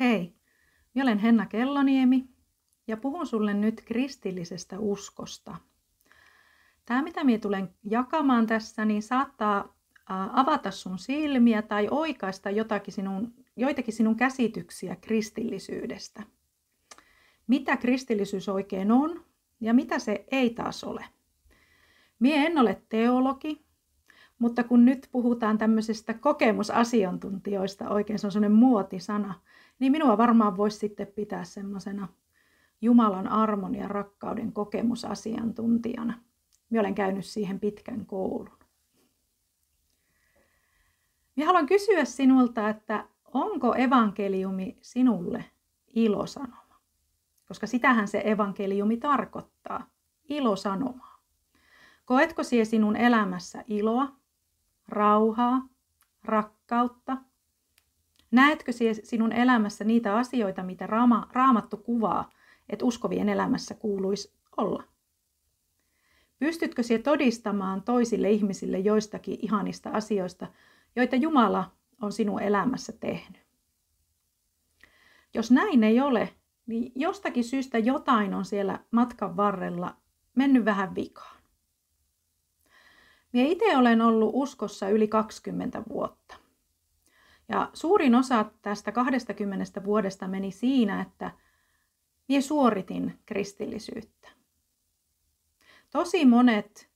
Hei, minä olen Henna Kelloniemi ja puhun sulle nyt kristillisestä uskosta. Tämä, mitä minä tulen jakamaan tässä, niin saattaa avata sun silmiä tai oikaista jotakin sinun, joitakin sinun käsityksiä kristillisyydestä. Mitä kristillisyys oikein on ja mitä se ei taas ole. Mie en ole teologi, mutta kun nyt puhutaan tämmöisestä kokemusasiantuntijoista, oikein se on semmoinen muotisana, niin minua varmaan voisi sitten pitää semmoisena Jumalan armon ja rakkauden kokemusasiantuntijana. Minä olen käynyt siihen pitkän koulun. Minä haluan kysyä sinulta, että onko evankeliumi sinulle ilosanoma? Koska sitähän se evankeliumi tarkoittaa, ilosanomaa. Koetko sie sinun elämässä iloa, rauhaa, rakkautta? Näetkö sinun elämässä niitä asioita, mitä raama, raamattu kuvaa, että uskovien elämässä kuuluisi olla? Pystytkö sie todistamaan toisille ihmisille joistakin ihanista asioista, joita Jumala on sinun elämässä tehnyt? Jos näin ei ole, niin jostakin syystä jotain on siellä matkan varrella mennyt vähän vikaan. Minä itse olen ollut uskossa yli 20 vuotta. Ja suurin osa tästä 20 vuodesta meni siinä, että minä suoritin kristillisyyttä. Tosi monet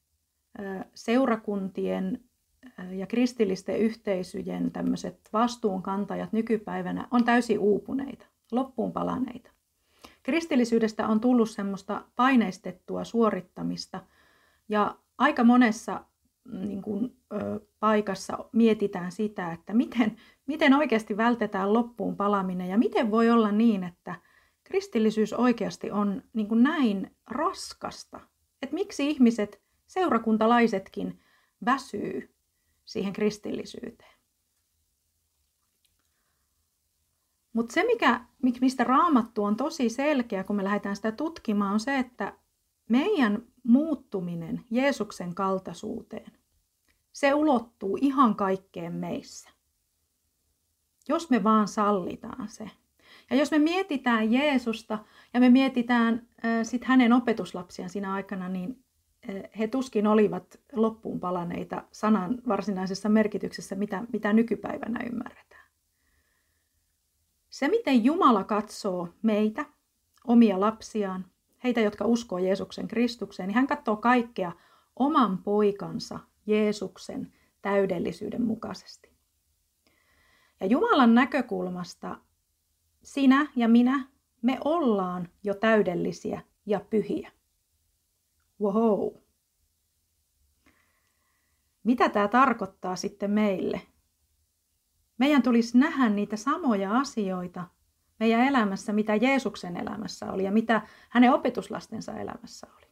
seurakuntien ja kristillisten yhteisöjen tämmöiset vastuunkantajat nykypäivänä on täysin uupuneita, loppuun palaneita. Kristillisyydestä on tullut semmoista paineistettua suorittamista ja aika monessa mm, niin kuin, paikassa mietitään sitä, että miten, miten oikeasti vältetään loppuun palaminen ja miten voi olla niin, että kristillisyys oikeasti on niin kuin näin raskasta. Että miksi ihmiset, seurakuntalaisetkin, väsyy siihen kristillisyyteen. Mutta se, mikä, mistä raamattu on tosi selkeä, kun me lähdetään sitä tutkimaan, on se, että meidän muuttuminen Jeesuksen kaltaisuuteen, se ulottuu ihan kaikkeen meissä. Jos me vaan sallitaan se. Ja jos me mietitään Jeesusta ja me mietitään äh, sit hänen opetuslapsiaan siinä aikana, niin he tuskin olivat loppuun palaneita sanan varsinaisessa merkityksessä, mitä, mitä nykypäivänä ymmärretään. Se, miten Jumala katsoo meitä, omia lapsiaan, heitä, jotka uskoo Jeesuksen Kristukseen, niin hän katsoo kaikkea oman poikansa Jeesuksen täydellisyyden mukaisesti. Ja Jumalan näkökulmasta sinä ja minä, me ollaan jo täydellisiä ja pyhiä. Wow. Mitä tämä tarkoittaa sitten meille? Meidän tulisi nähdä niitä samoja asioita meidän elämässä, mitä Jeesuksen elämässä oli ja mitä hänen opetuslastensa elämässä oli.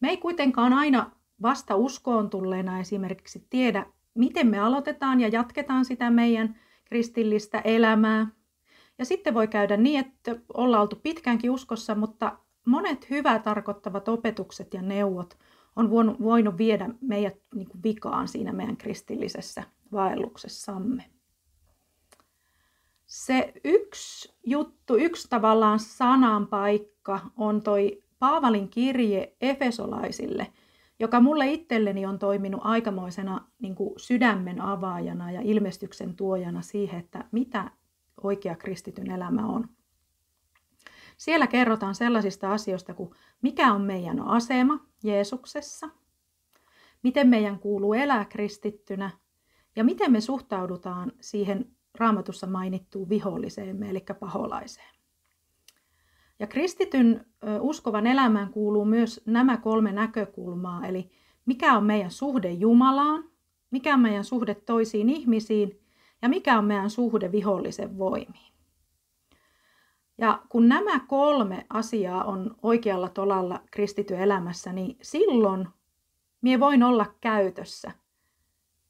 Me ei kuitenkaan aina vasta uskoon tulleena esimerkiksi tiedä, miten me aloitetaan ja jatketaan sitä meidän kristillistä elämää. Ja sitten voi käydä niin, että ollaan oltu pitkäänkin uskossa, mutta monet hyvää tarkoittavat opetukset ja neuvot on voinut viedä meidät niin kuin vikaan siinä meidän kristillisessä vaelluksessamme. Se yksi juttu, yksi tavallaan sananpaikka on toi Paavalin kirje Efesolaisille, joka mulle itselleni on toiminut aikamoisena niin kuin sydämen avaajana ja ilmestyksen tuojana siihen, että mitä oikea kristityn elämä on. Siellä kerrotaan sellaisista asioista kuin mikä on meidän asema Jeesuksessa, miten meidän kuuluu elää kristittynä ja miten me suhtaudutaan siihen raamatussa mainittuun viholliseen, eli paholaiseen. Ja kristityn uskovan elämään kuuluu myös nämä kolme näkökulmaa, eli mikä on meidän suhde Jumalaan, mikä on meidän suhde toisiin ihmisiin ja mikä on meidän suhde vihollisen voimiin. Ja kun nämä kolme asiaa on oikealla tolalla kristityn elämässä, niin silloin minä voin olla käytössä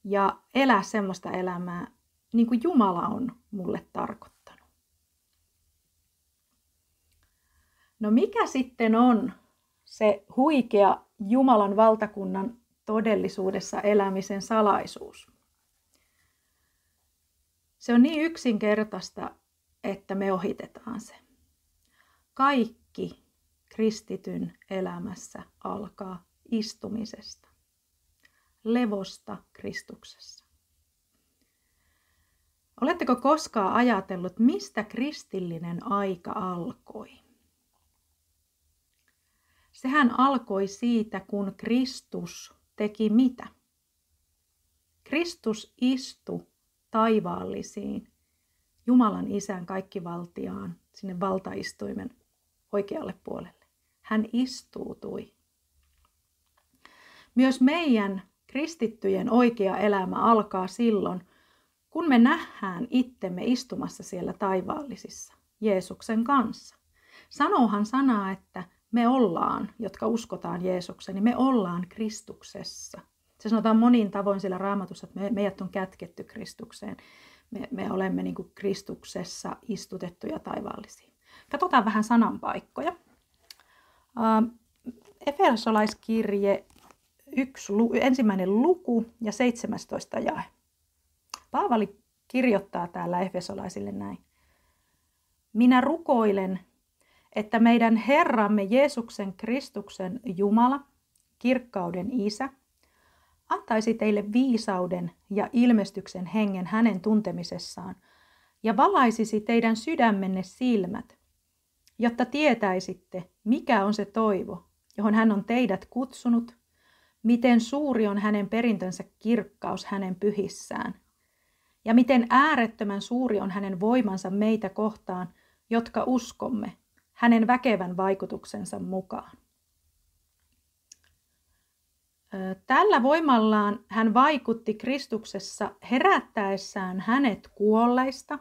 ja elää semmoista elämää, niin kuin Jumala on mulle tarkoittanut. No mikä sitten on se huikea Jumalan valtakunnan todellisuudessa elämisen salaisuus? Se on niin yksinkertaista, että me ohitetaan se. Kaikki kristityn elämässä alkaa istumisesta, levosta Kristuksessa. Oletteko koskaan ajatellut, mistä kristillinen aika alkoi? Sehän alkoi siitä, kun Kristus teki mitä? Kristus istui taivaallisiin, Jumalan isän kaikkivaltiaan, sinne valtaistuimen oikealle puolelle. Hän istuutui. Myös meidän kristittyjen oikea elämä alkaa silloin, kun me nähdään itsemme istumassa siellä taivaallisissa Jeesuksen kanssa. Sanoohan sanaa, että me ollaan, jotka uskotaan Jeesukseen, niin me ollaan Kristuksessa. Se sanotaan monin tavoin sillä raamatussa, että me, meidät on kätketty Kristukseen. Me, me olemme niin Kristuksessa istutettuja taivaallisiin. Katsotaan vähän sananpaikkoja. Uh, Efesolaiskirje yksi, ensimmäinen luku ja 17 jae. Paavali kirjoittaa täällä Efesolaisille näin. Minä rukoilen, että meidän Herramme Jeesuksen Kristuksen Jumala, kirkkauden Isä, antaisi teille viisauden ja ilmestyksen hengen hänen tuntemisessaan ja valaisisi teidän sydämenne silmät, jotta tietäisitte, mikä on se toivo, johon hän on teidät kutsunut, miten suuri on hänen perintönsä kirkkaus hänen pyhissään, ja miten äärettömän suuri on hänen voimansa meitä kohtaan, jotka uskomme, hänen väkevän vaikutuksensa mukaan. Tällä voimallaan hän vaikutti Kristuksessa herättäessään hänet kuolleista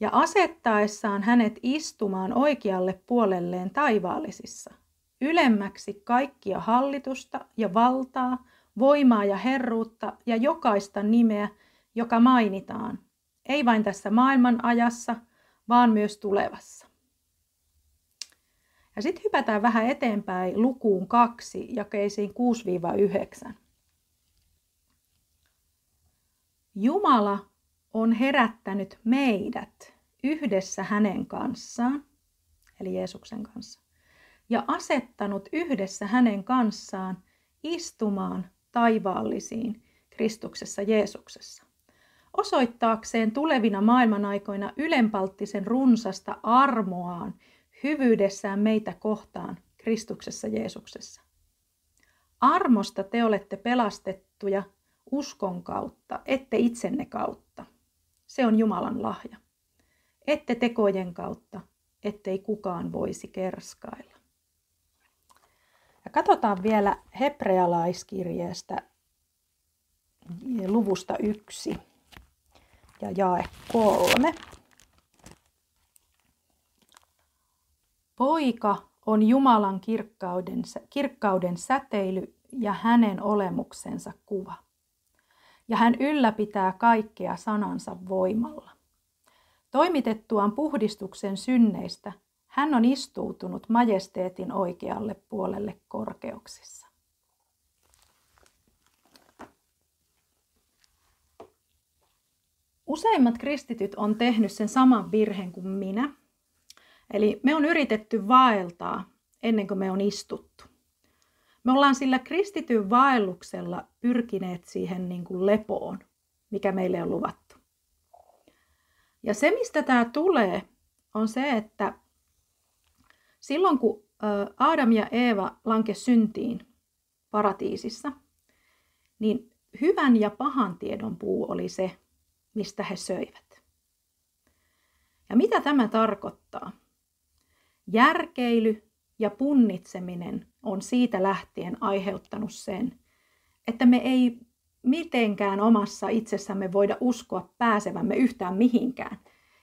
ja asettaessaan hänet istumaan oikealle puolelleen taivaallisissa, ylemmäksi kaikkia hallitusta ja valtaa, voimaa ja herruutta ja jokaista nimeä, joka mainitaan, ei vain tässä maailman ajassa, vaan myös tulevassa. Ja sitten hypätään vähän eteenpäin lukuun kaksi, jakeisiin 6-9. Jumala on herättänyt meidät yhdessä hänen kanssaan, eli Jeesuksen kanssa, ja asettanut yhdessä hänen kanssaan istumaan taivaallisiin Kristuksessa Jeesuksessa osoittaakseen tulevina maailmanaikoina ylenpalttisen runsasta armoaan hyvyydessään meitä kohtaan Kristuksessa Jeesuksessa. Armosta te olette pelastettuja uskon kautta, ette itsenne kautta. Se on Jumalan lahja. Ette tekojen kautta, ettei kukaan voisi kerskailla. Ja katsotaan vielä hebrealaiskirjeestä luvusta yksi ja jae kolme. Poika on Jumalan kirkkauden, kirkkauden säteily ja hänen olemuksensa kuva. Ja hän ylläpitää kaikkea sanansa voimalla. Toimitettuaan puhdistuksen synneistä, hän on istuutunut majesteetin oikealle puolelle korkeuksissa. Useimmat kristityt on tehnyt sen saman virheen kuin minä. Eli me on yritetty vaeltaa ennen kuin me on istuttu. Me ollaan sillä kristityn vaelluksella pyrkineet siihen niin kuin lepoon, mikä meille on luvattu. Ja se, mistä tämä tulee, on se, että silloin kun Adam ja Eeva lanke syntiin paratiisissa, niin hyvän ja pahan tiedon puu oli se, mistä he söivät. Ja mitä tämä tarkoittaa? Järkeily ja punnitseminen on siitä lähtien aiheuttanut sen, että me ei mitenkään omassa itsessämme voida uskoa pääsevämme yhtään mihinkään,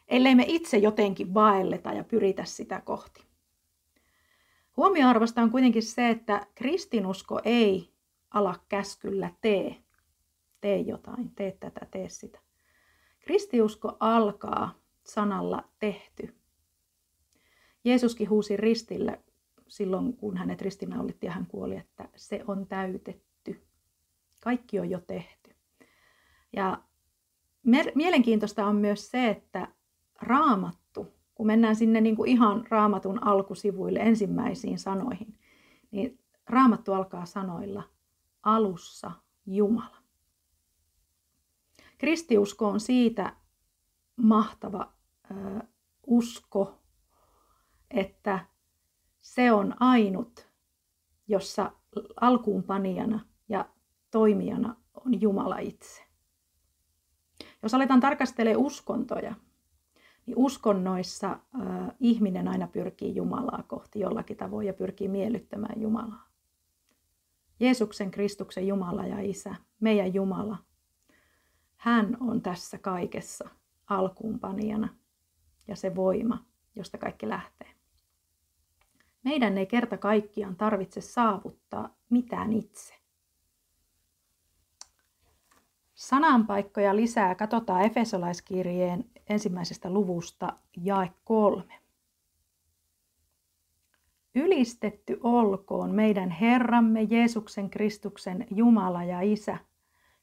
ellei me itse jotenkin vaelleta ja pyritä sitä kohti. Huomioarvosta on kuitenkin se, että kristinusko ei ala käskyllä tee. Tee jotain, tee tätä, tee sitä. Kristiusko alkaa sanalla tehty. Jeesuskin huusi ristillä silloin, kun hänet ristinaulitti ja hän kuoli, että se on täytetty. Kaikki on jo tehty. Ja mielenkiintoista on myös se, että raamattu, kun mennään sinne niin kuin ihan raamatun alkusivuille ensimmäisiin sanoihin, niin raamattu alkaa sanoilla alussa Jumala. Kristiusko on siitä mahtava ö, usko, että se on ainut, jossa alkuunpanijana ja toimijana on Jumala itse. Jos aletaan tarkastelemaan uskontoja, niin uskonnoissa äh, ihminen aina pyrkii Jumalaa kohti jollakin tavoin ja pyrkii miellyttämään Jumalaa. Jeesuksen Kristuksen Jumala ja Isä, meidän Jumala, hän on tässä kaikessa alkuunpanijana ja se voima, josta kaikki lähtee. Meidän ei kerta kaikkiaan tarvitse saavuttaa mitään itse. Sananpaikkoja lisää katsotaan Efesolaiskirjeen ensimmäisestä luvusta jae kolme. Ylistetty olkoon meidän Herramme Jeesuksen Kristuksen Jumala ja Isä,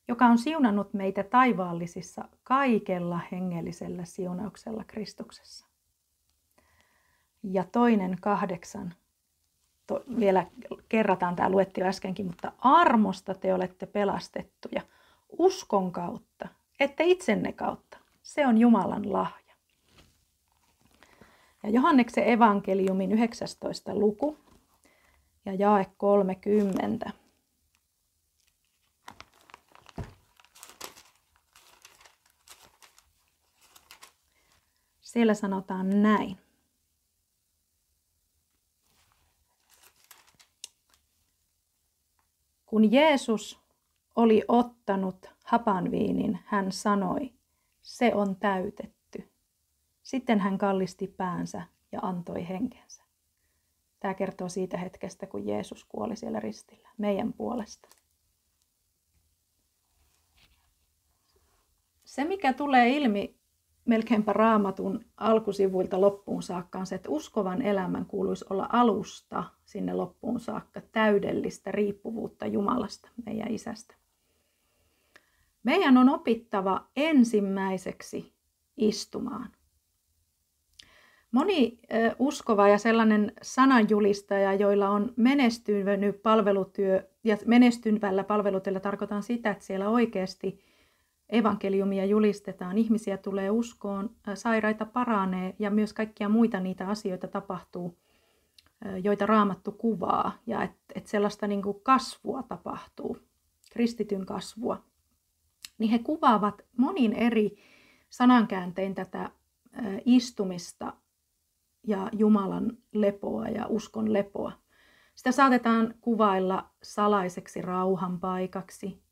joka on siunannut meitä taivaallisissa kaikella hengellisellä siunauksella Kristuksessa. Ja toinen kahdeksan, to, vielä kerrataan tämä luettio äskenkin, mutta armosta te olette pelastettuja uskon kautta, ette itsenne kautta. Se on Jumalan lahja. Ja Johanneksen evankeliumin 19. luku ja jae 30. Siellä sanotaan näin. Kun Jeesus oli ottanut hapanviinin, hän sanoi, se on täytetty. Sitten hän kallisti päänsä ja antoi henkensä. Tämä kertoo siitä hetkestä, kun Jeesus kuoli siellä ristillä, meidän puolesta. Se, mikä tulee ilmi melkeinpä raamatun alkusivuilta loppuun saakka on se, että uskovan elämän kuuluisi olla alusta sinne loppuun saakka täydellistä riippuvuutta Jumalasta, meidän isästä. Meidän on opittava ensimmäiseksi istumaan. Moni uskova ja sellainen sananjulistaja, joilla on menestynyt palvelutyö, ja menestyvällä palvelutyöllä tarkoitan sitä, että siellä oikeasti evankeliumia julistetaan, ihmisiä tulee uskoon, sairaita paranee ja myös kaikkia muita niitä asioita tapahtuu, joita raamattu kuvaa ja että et sellaista niin kuin kasvua tapahtuu, kristityn kasvua niin he kuvaavat monin eri sanankääntein tätä istumista ja Jumalan lepoa ja uskon lepoa. Sitä saatetaan kuvailla salaiseksi rauhan paikaksi,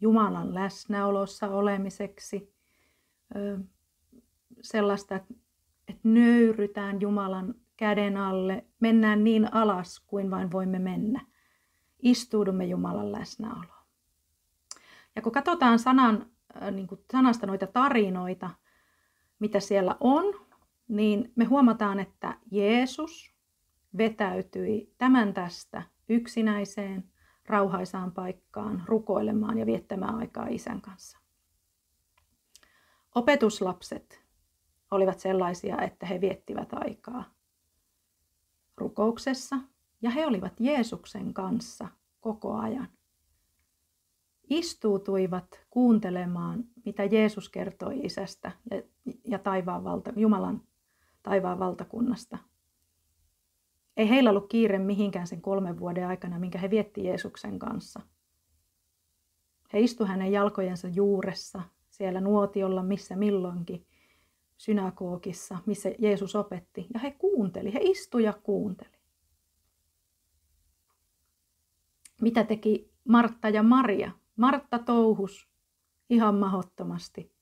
Jumalan läsnäolossa olemiseksi, sellaista, että nöyrytään Jumalan käden alle, mennään niin alas kuin vain voimme mennä. Istuudumme Jumalan läsnäoloon. Ja kun katsotaan sanan, niin kuin sanasta noita tarinoita, mitä siellä on, niin me huomataan, että Jeesus vetäytyi tämän tästä yksinäiseen, rauhaisaan paikkaan rukoilemaan ja viettämään aikaa isän kanssa. Opetuslapset olivat sellaisia, että he viettivät aikaa rukouksessa ja he olivat Jeesuksen kanssa koko ajan istuutuivat kuuntelemaan, mitä Jeesus kertoi isästä ja, ja taivaan valta, Jumalan taivaan valtakunnasta. Ei heillä ollut kiire mihinkään sen kolmen vuoden aikana, minkä he vietti Jeesuksen kanssa. He istu hänen jalkojensa juuressa, siellä nuotiolla, missä milloinkin, synagogissa, missä Jeesus opetti. Ja he kuunteli, he istu ja kuunteli. Mitä teki Martta ja Maria? Martta touhus ihan mahottomasti.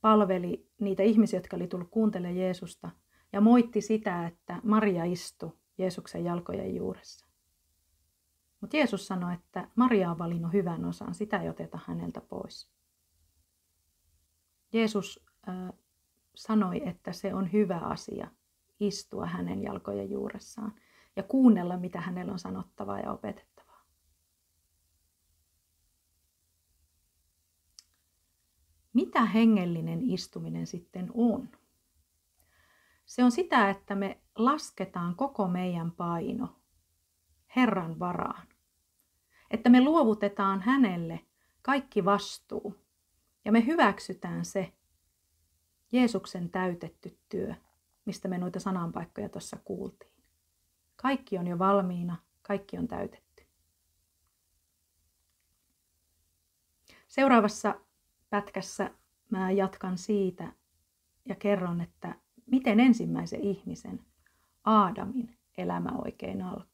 Palveli niitä ihmisiä, jotka oli tullut kuuntelemaan Jeesusta ja moitti sitä, että Maria istui Jeesuksen jalkojen juuressa. Mutta Jeesus sanoi, että Maria on valinnut hyvän osan, sitä ei oteta häneltä pois. Jeesus äh, sanoi, että se on hyvä asia istua hänen jalkojen juuressaan ja kuunnella, mitä hänellä on sanottavaa ja opetettavaa. mitä hengellinen istuminen sitten on? Se on sitä, että me lasketaan koko meidän paino Herran varaan. Että me luovutetaan hänelle kaikki vastuu ja me hyväksytään se Jeesuksen täytetty työ, mistä me noita sananpaikkoja tuossa kuultiin. Kaikki on jo valmiina, kaikki on täytetty. Seuraavassa pätkässä mä jatkan siitä ja kerron, että miten ensimmäisen ihmisen, Aadamin, elämä oikein alkoi.